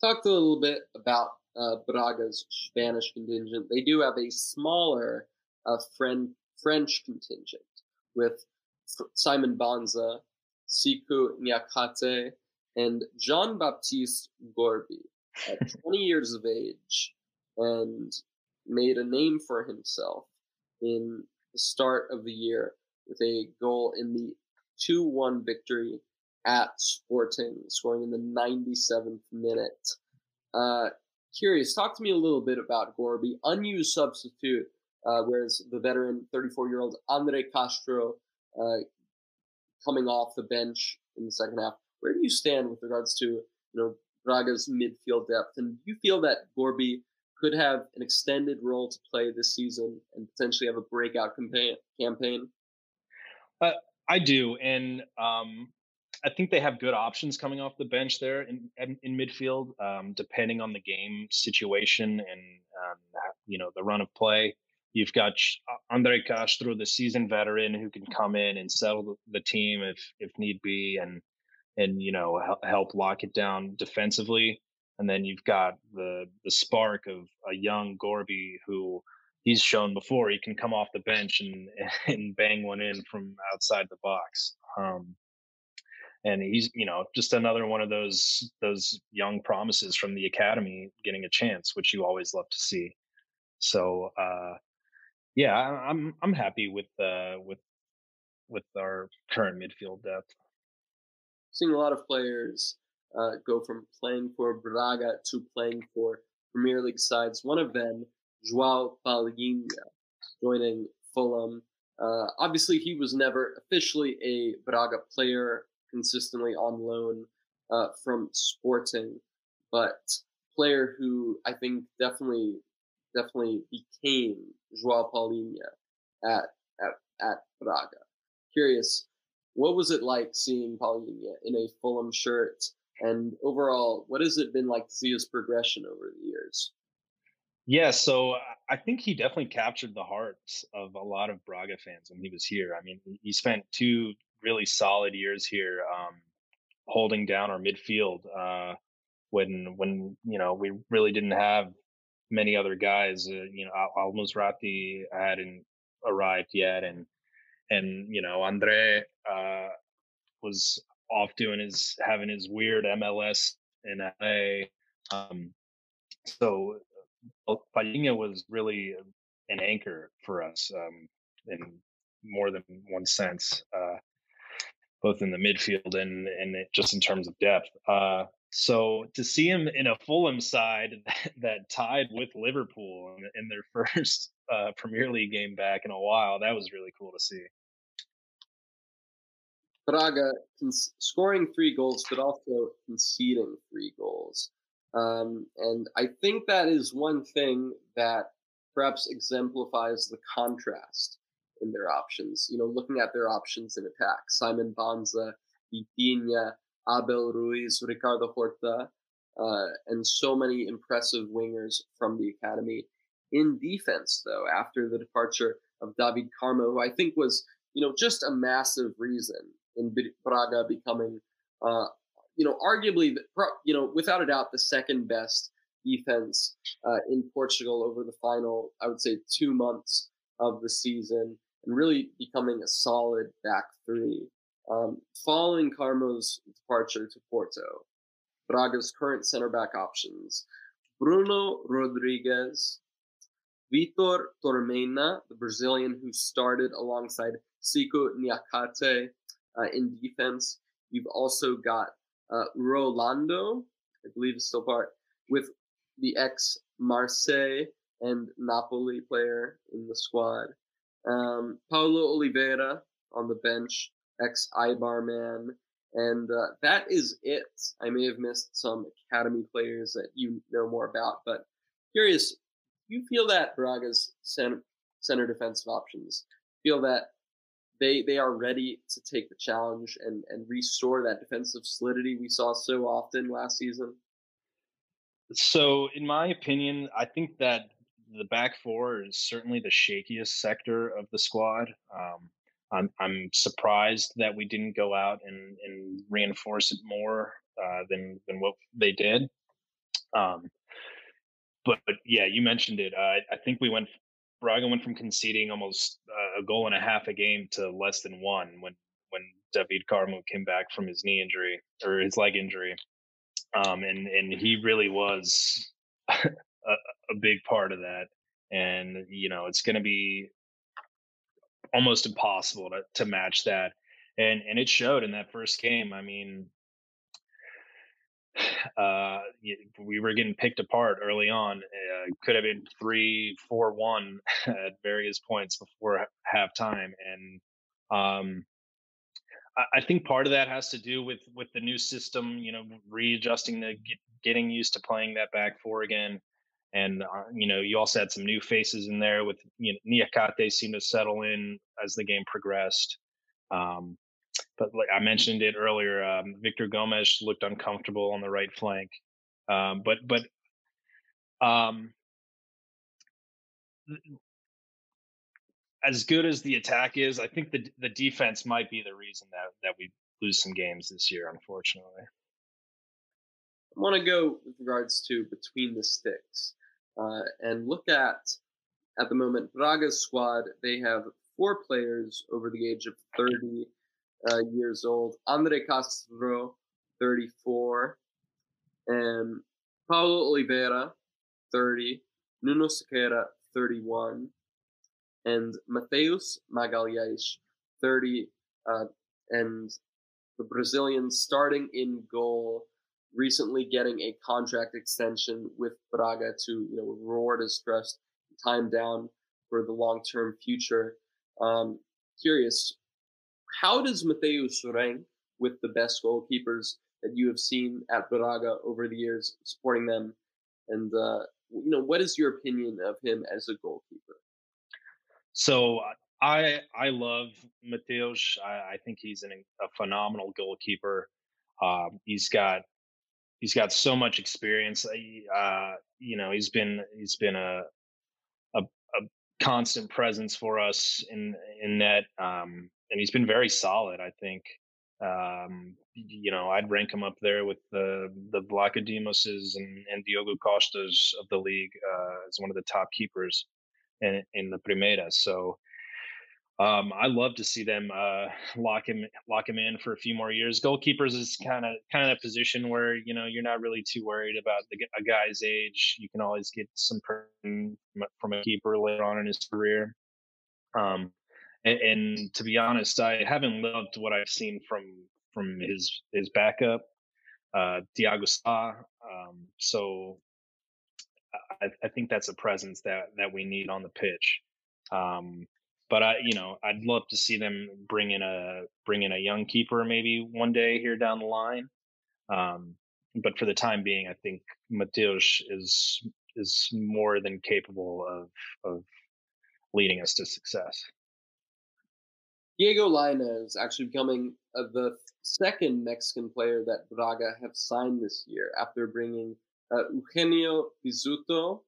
talked a little bit about uh, Braga's Spanish contingent. They do have a smaller uh, friend, French contingent with Simon Banza, Sikou Niakaté, and Jean Baptiste Gorby. At (laughs) 20 years of age and made a name for himself in the start of the year with a goal in the 2 1 victory at Sporting, scoring in the 97th minute. Uh, curious, talk to me a little bit about Gorby, unused substitute, uh, whereas the veteran 34 year old Andre Castro uh, coming off the bench in the second half. Where do you stand with regards to you know Braga's midfield depth, and do you feel that Gorby could have an extended role to play this season and potentially have a breakout campaign? Uh, I do, and um, I think they have good options coming off the bench there in in, in midfield, um, depending on the game situation and um, you know the run of play. You've got uh, Andre Castro, the seasoned veteran, who can come in and settle the team if if need be, and and you know help lock it down defensively. And then you've got the the spark of a young Gorby who he's shown before he can come off the bench and (laughs) and bang one in from outside the box. Um, and he's you know just another one of those those young promises from the academy getting a chance which you always love to see so uh yeah i'm i'm happy with uh with with our current midfield depth. Seeing a lot of players uh, go from playing for braga to playing for premier league sides one of them joao palhinha joining fulham. Uh, obviously he was never officially a braga player consistently on loan uh, from Sporting, but player who I think definitely definitely became Joao Palhinha at at at Braga. Curious, what was it like seeing Palhinha in a Fulham shirt? And overall, what has it been like to see his progression over the years? Yeah, so I think he definitely captured the hearts of a lot of Braga fans when he was here. I mean, he spent two really solid years here, um, holding down our midfield uh, when when you know we really didn't have many other guys. Uh, you know, Al Musrati hadn't arrived yet, and and you know Andre uh, was off doing his having his weird MLS in LA. Um, so Palhinha was really an anchor for us um, in more than one sense. Uh, both in the midfield and and just in terms of depth. Uh, so to see him in a Fulham side that, that tied with Liverpool in, in their (laughs) first uh, Premier League game back in a while, that was really cool to see. Braga scoring three goals, but also conceding three goals. Um, and I think that is one thing that perhaps exemplifies the contrast in their options. You know, looking at their options in attack, Simon Banza, Vitinha, Abel Ruiz, Ricardo Horta, uh, and so many impressive wingers from the academy. In defense, though, after the departure of David Carmo, who I think was, you know, just a massive reason in Braga becoming, uh, you know, arguably, you know, without a doubt, the second best defense uh, in Portugal over the final, I would say, two months of the season, and really becoming a solid back three. Um, following Carmo's departure to Porto, Braga's current center back options Bruno Rodrigues, Vitor Tormena, the Brazilian who started alongside Sikou Niakaté uh, in defense. You've also got uh, Rolando, I believe is still part, with the ex Marseille and Napoli player in the squad. Um, Paulo Oliveira on the bench, ex Eibar man. And uh, that is it. I may have missed some academy players that you know more about, but curious, you feel that Braga's center, center defensive options feel that they they are ready to take the challenge and and restore that defensive solidity we saw so often last season? So, in my opinion, I think that the back four is certainly the shakiest sector of the squad. Um, I'm I'm surprised that we didn't go out and, and reinforce it more uh, than than what they did. Um, but, but yeah, you mentioned it. Uh, I think we went Braga went from conceding almost uh, a goal and a half a game to less than one when when David Carmo came back from his knee injury or his leg injury, um, and and he really was (laughs) a, a big part of that. And you know, it's going to be almost impossible to to match that, and and it showed in that first game. I mean, (sighs) uh, we were getting picked apart early on. Uh, could have been three, four, one (laughs) at various points before halftime, and um, I, I, think part of that has to do with with the new system. You know, readjusting the get, getting used to playing that back four again. And uh, you know, you also had some new faces in there with you know, Niakaté seemed to settle in as the game progressed. Um, but like I mentioned it earlier, um, Victor Gomez looked uncomfortable on the right flank. Um, but but um, as good as the attack is, I think the the defense might be the reason that that we lose some games this year, unfortunately. Want to go with regards to between the sticks uh, and look at at the moment Braga's squad. They have four players over the age of thirty uh, years old. Andre Castro, 34. And Paulo Oliveira, 30. Nuno Sequeira, 31. And Matheus Magalhães, 30. Uh, and the Brazilian starting in goal, recently getting a contract extension with Braga to you know reward his trust, time down for the long term future. Um, curious, how does Matheus rank with the best goalkeepers that you have seen at Braga over the years, supporting them? And uh, you know, what is your opinion of him as a goalkeeper? So I I love Matheus. I, I think he's an, a phenomenal goalkeeper. Um, he's got he's got so much experience. Uh, you know, he's been he's been a, a, a constant presence for us in in net. Um, and he's been very solid. I think, um, you know, I'd rank him up there with the the Vlachodimoses and, and Diogo Costas of the league uh, as one of the top keepers in, in the Primeira. So um, I love to see them uh, lock him lock him in for a few more years. Goalkeepers is kind of kind of a position where you know you're not really too worried about the, a guy's age. You can always get some from, from a keeper later on in his career. Um, and, and, to be honest, I haven't loved what I've seen from from his his backup. uh, Tiago Sá. Um, so I, I, think that's a presence that that we need on the pitch. Um, but I, you know, I'd love to see them bring in a bring in a young keeper maybe one day here down the line. Um, but for the time being, I think Matheus is is more than capable of of leading us to success. Diego Lainez is actually becoming uh, the second Mexican player that Braga have signed this year after bringing uh, Eugenio Pizzuto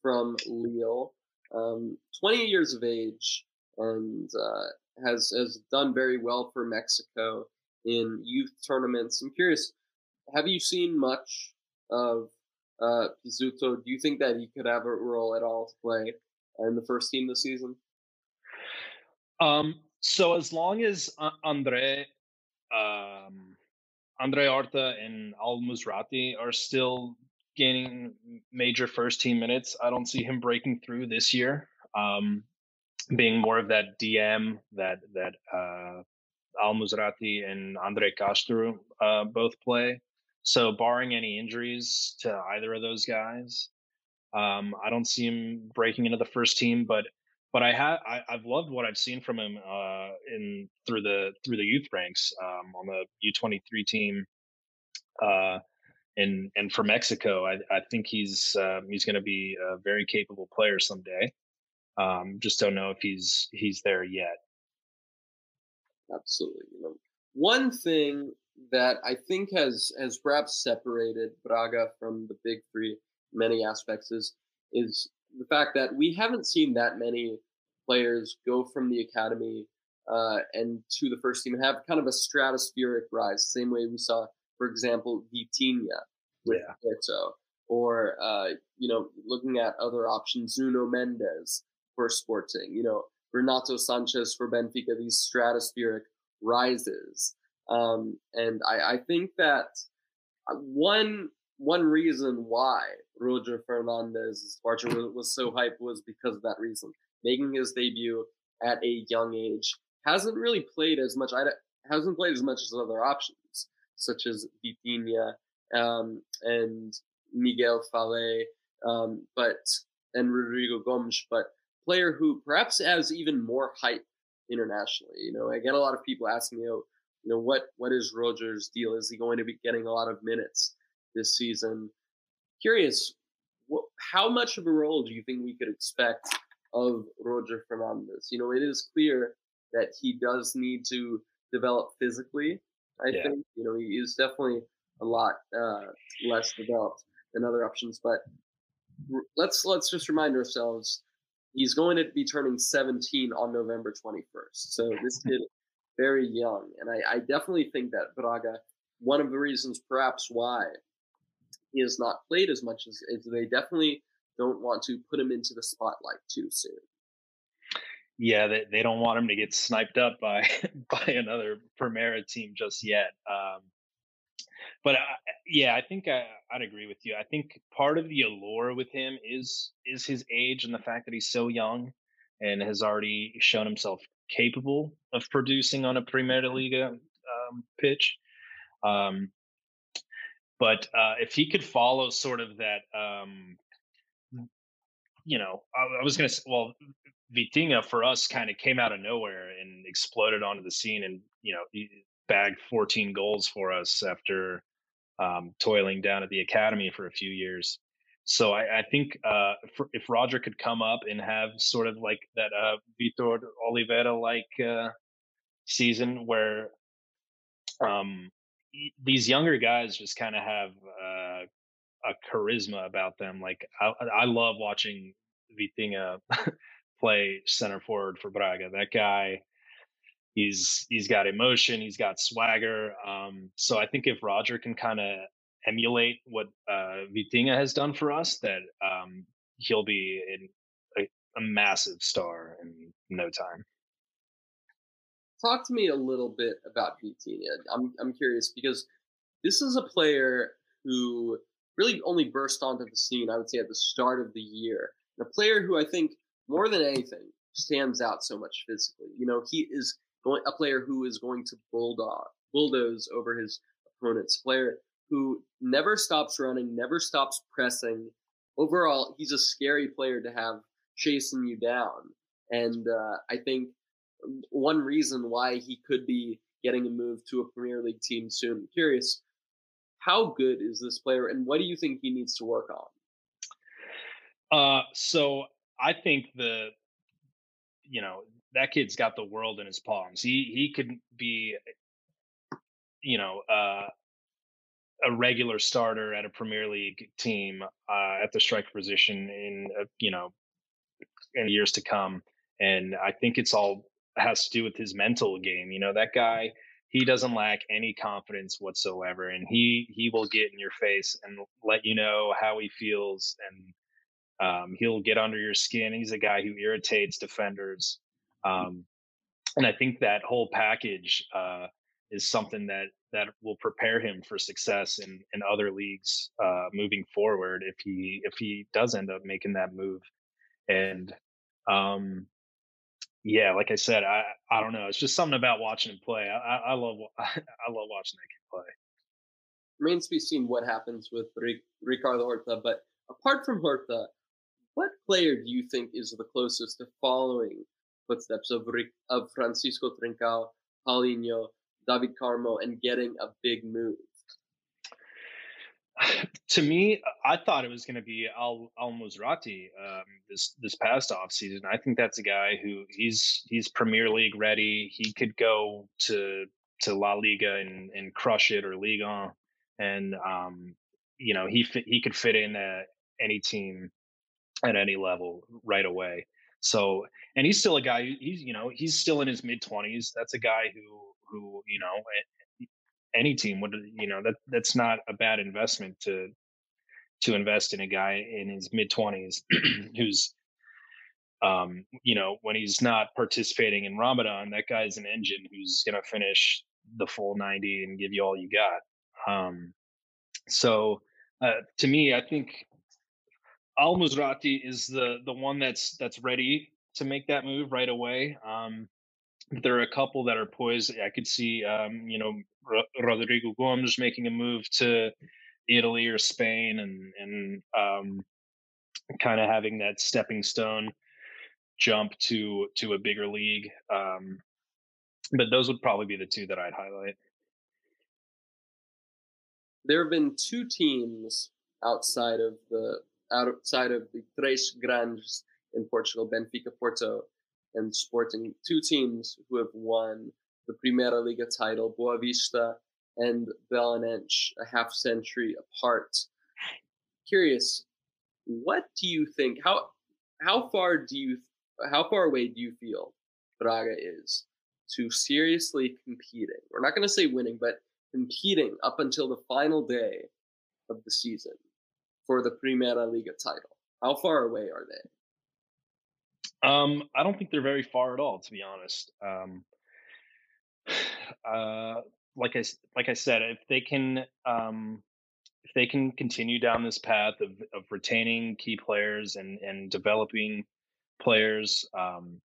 from Lille, um, 20 years of age, and uh, has has done very well for Mexico in youth tournaments. I'm curious, have you seen much of uh, Pizzuto? Do you think that he could have a role at all to play in the first team this season? Um, so as long as uh, Andre, um, Andre Horta and Al Musrati are still gaining major first team minutes, I don't see him breaking through this year. Um, being more of that DM that that uh, Al Musrati and Andre Castro uh, both play. So, barring any injuries to either of those guys, um, I don't see him breaking into the first team. But but I have I, have loved what I've seen from him uh, in through the through the youth ranks um, on the U twenty three team. Uh, and and for Mexico, I, I think he's uh, he's going to be a very capable player someday. Um, just don't know if he's he's there yet. Absolutely. You know, one thing that I think has has perhaps separated Braga from the big three many aspects is is the fact that we haven't seen that many players go from the academy uh, and to the first team and have kind of a stratospheric rise, same way we saw, for example, Vitinha with yeah. Porto, or uh, you know, looking at other options, Nuno Mendes for Sporting, you know, Renato Sanches for Benfica, these stratospheric rises. Um, and I, I think that uh, one one reason why Roger Fernandes Barca was so hyped was because of that reason. Making his debut at a young age hasn't really played as much. I hasn't played as much as other options, such as Vitinha um, and Miguel Falé, um, but and Rodrigo Gomes, but player who perhaps has even more hype internationally. You know, I get a lot of people asking me, oh, you know, what what is Roger's deal? Is he going to be getting a lot of minutes this season? Curious, what, how much of a role do you think we could expect of Roger Fernandes? You know, it is clear that he does need to develop physically. I yeah. think you know he is definitely a lot uh, less developed than other options, but let's let's just remind ourselves he's going to be turning 17 on November 21st. So this kid very young. And I, I definitely think that Braga, one of the reasons perhaps why he has not played as much as, as they definitely don't want to put him into the spotlight too soon. Yeah, they, they don't want him to get sniped up by (laughs) by another Primeira team just yet. Um, but I, yeah, I think I, I'd agree with you. I think part of the allure with him is is his age and the fact that he's so young and has already shown himself capable of producing on a Primeira Liga um, pitch. Um, but uh, if he could follow sort of that, um, you know, I, I was going to say, well, Vitinha for us kind of came out of nowhere and exploded onto the scene and, you know, bagged 14 goals for us after um, toiling down at the academy for a few years. So I, I think uh, if, if, Roger could come up and have sort of like that uh, Vitor Oliveira like uh, season where um, these younger guys just kind of have uh, a charisma about them. Like I, I love watching Vitinha (laughs) play center forward for Braga. That guy, he's he's got emotion, he's got swagger. Um, so I think if Roger can kind of emulate what uh, has done for us, that um, he'll be in a, a massive star in no time. Talk to me a little bit about Vitinha. I'm I'm curious because this is a player who really only burst onto the scene. I would say at the start of the year. a player who I think more than anything stands out so much physically. You know, he is a player who is going to bulldog bulldoze over his opponents. Player who never stops running, never stops pressing. Overall, he's a scary player to have chasing you down. And uh, I think one reason why he could be getting a move to a Premier League team soon. I'm curious, how good is this player, and what do you think he needs to work on? Uh, so I think the, you know, that kid's got the world in his palms. He he could be, you know, uh, a regular starter at a Premier League team uh, at the striker position in uh, you know in years to come. And I think it's all has to do with his mental game. You know, that guy he doesn't lack any confidence whatsoever, and he he will get in your face and let you know how he feels, and um, he'll get under your skin. He's a guy who irritates defenders, um, and I think that whole package uh, is something that that will prepare him for success in in other leagues uh, moving forward if he if he does end up making that move. And um yeah like i said i i don't know it's just something about watching him play. I i love (laughs) i love watching that kid play. Remains to be seen what happens with ricardo horta but apart from horta what player do you think is the closest to following footsteps of of francisco trincão paulinho david carmo and getting a big move (sighs) to me, I thought it was going to be Al Al Musrati um, this this past off season. I think that's a guy who he's he's Premier League ready. He could go to to La Liga and and crush it or Liga, and um, you know he fit, he could fit in at any team at any level right away. So, and he's still a guy. He's you know he's still in his mid twenties. That's a guy who who you know any team would you know that that's not a bad investment to to invest in a guy in his mid 20s (clears throat) who's um you know when he's not participating in Ramadan that guy's an engine who's going to finish the full 90 and give you all you got um so uh, to me i think al musrati is the the one that's that's ready to make that move right away um there are a couple that are poised. I could see, um, you know, Rodrigo Gomes making a move to Italy or Spain, and and um, kind of having that stepping stone jump to to a bigger league. Um, but those would probably be the two that I'd highlight. There have been two teams outside of the outside of the Tres Grandes in Portugal, Benfica, Porto, and Sporting, two teams who have won the Primeira Liga title, Boavista and Belenenses, a half century apart. Curious, what do you think? How how far do you how far away do you feel Braga is to seriously competing? We're not going to say winning, but competing up until the final day of the season for the Primeira Liga title. How far away are they? Um, I don't think they're very far at all, to be honest. Um, (sighs) uh, like I like I said, if they can um, if they can continue down this path of of retaining key players and and developing players, um,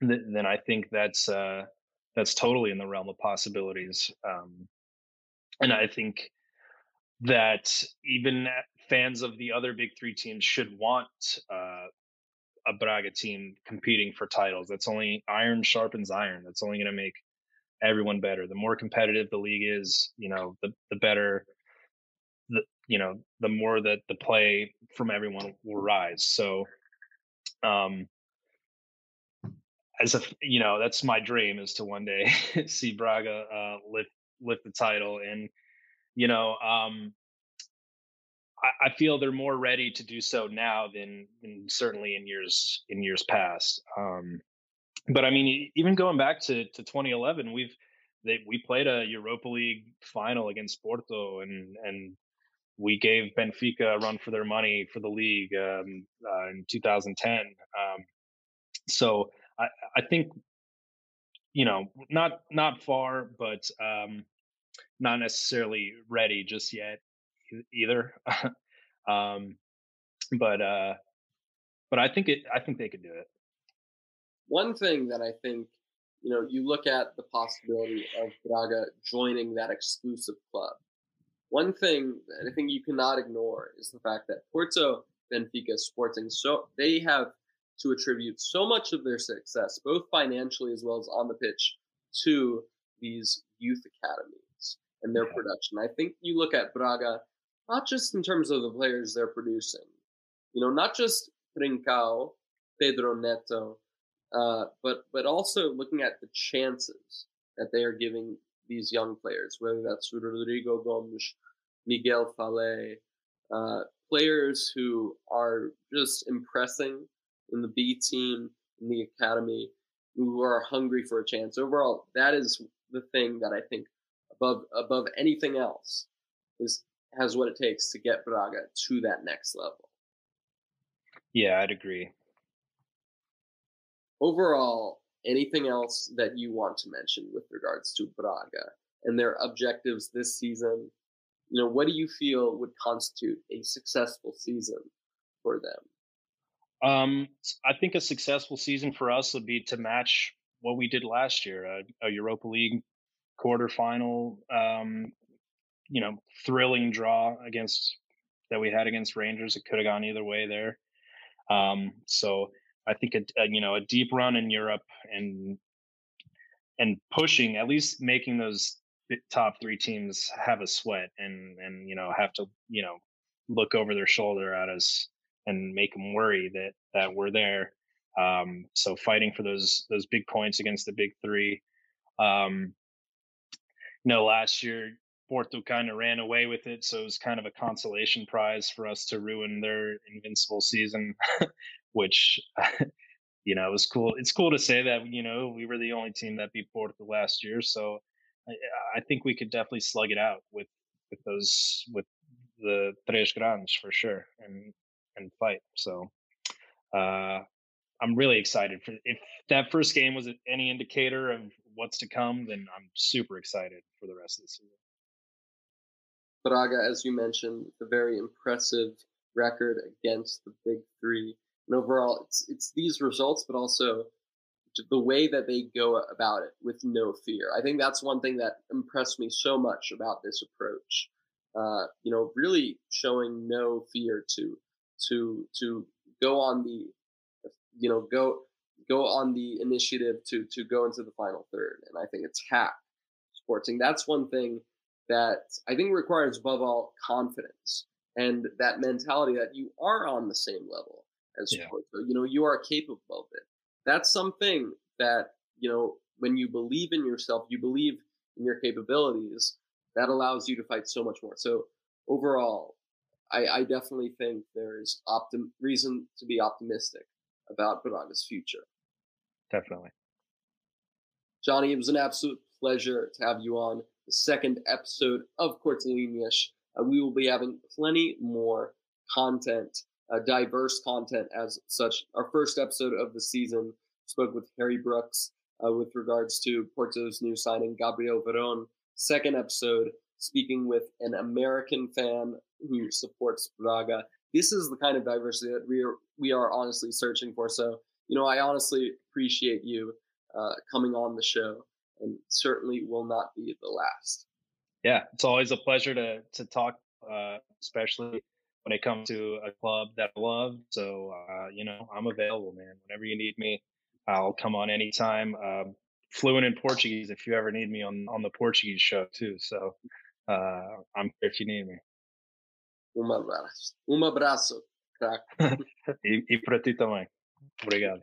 th- then I think that's uh, that's totally in the realm of possibilities. Um, and I think that even fans of the other big three teams should want uh, a Braga team competing for titles. That's only iron sharpens iron. That's only going to make everyone better. The more competitive the league is, you know, the the better. The you know the more that the play from everyone will rise. So, um, as a you know that's my dream is to one day (laughs) see Braga uh, lift lift the title and you know um I, feel they're more ready to do so now than, than certainly in years in years past. Um, but I mean, even going back to, to 2011, we've they, we played a Europa League final against Porto, and and we gave Benfica a run for their money for the league um, uh, in 2010. Um, so I, I think you know not not far, but um, not necessarily ready just yet either. (laughs) um, but uh, but I think it. I think they could do it. One thing that I think you know, you look at the possibility of Braga joining that exclusive club. one thing that I think you cannot ignore is the fact that Porto, Benfica, Sporting, so they have to attribute so much of their success, both financially as well as on the pitch, to these youth academies and their yeah. production. I think you look at Braga, not just in terms of the players they're producing, you know, not just Trincão, Pedro Neto, uh, but but also looking at the chances that they are giving these young players, whether that's Rodrigo Gomes, Miguel Falé, uh, players who are just impressing in the B team, in the academy, who are hungry for a chance. Overall, that is the thing that I think above above anything else is has what it takes to get Braga to that next level. Yeah, I'd agree. Overall, anything else that you want to mention with regards to Braga and their objectives this season? You know, what do you feel would constitute a successful season for them? Um, I think a successful season for us would be to match what we did last year, a, a Europa League quarterfinal, um, you know, thrilling draw against that we had against Rangers. It could have gone either way there. Um, so I think a, a, you know a deep run in Europe and and pushing at least making those top three teams have a sweat and and you know have to you know look over their shoulder at us and make them worry that that we're there. Um, so fighting for those those big points against the big three. Um, you know, last year Porto kind of ran away with it, so it was kind of a consolation prize for us to ruin their invincible season, (laughs) which (laughs) you know it was cool. It's cool to say that you know we were the only team that beat Porto last year, so I, I think we could definitely slug it out with with those with the tres grandes for sure and and fight. So uh, I'm really excited for if that first game was any indicator of what's to come, then I'm super excited for the rest of the season. Braga, as you mentioned, a very impressive record against the big three. And overall, it's it's these results, but also the way that they go about it with no fear. I think that's one thing that impressed me so much about this approach. Uh, you know, really showing no fear to to to go on the you know go go on the initiative to to go into the final third, and I think attack Sporting. That's one thing that I think requires above all confidence and that mentality that you are on the same level as yeah. You know, you are capable of it. That's something that you know when you believe in yourself you believe in your capabilities that allows you to fight so much more. So overall i, I definitely think there's optim- reason to be optimistic about Braga's future. Definitely. Johnny it was an absolute pleasure to have you on the second episode of Cortelinias. Uh, we will be having plenty more content uh, diverse content as such. Our first episode of the season spoke with Harry Brooks uh, with regards to Porto's new signing, Gabriel Veron. Second episode, speaking with an American fan who supports Braga. This is the kind of diversity that we are, we are honestly searching for. So, you know, I honestly appreciate you uh, coming on the show and certainly will not be the last. Yeah, it's always a pleasure to to talk, uh, especially when it comes to a club that I love. So, uh, you know, I'm available, man. Whenever you need me, I'll come on anytime. Um, fluent in Portuguese if you ever need me on, on the Portuguese show too. So, uh, I'm here if you need me. Um abraço. Um abraço, craque. e, e para ti também. Obrigado.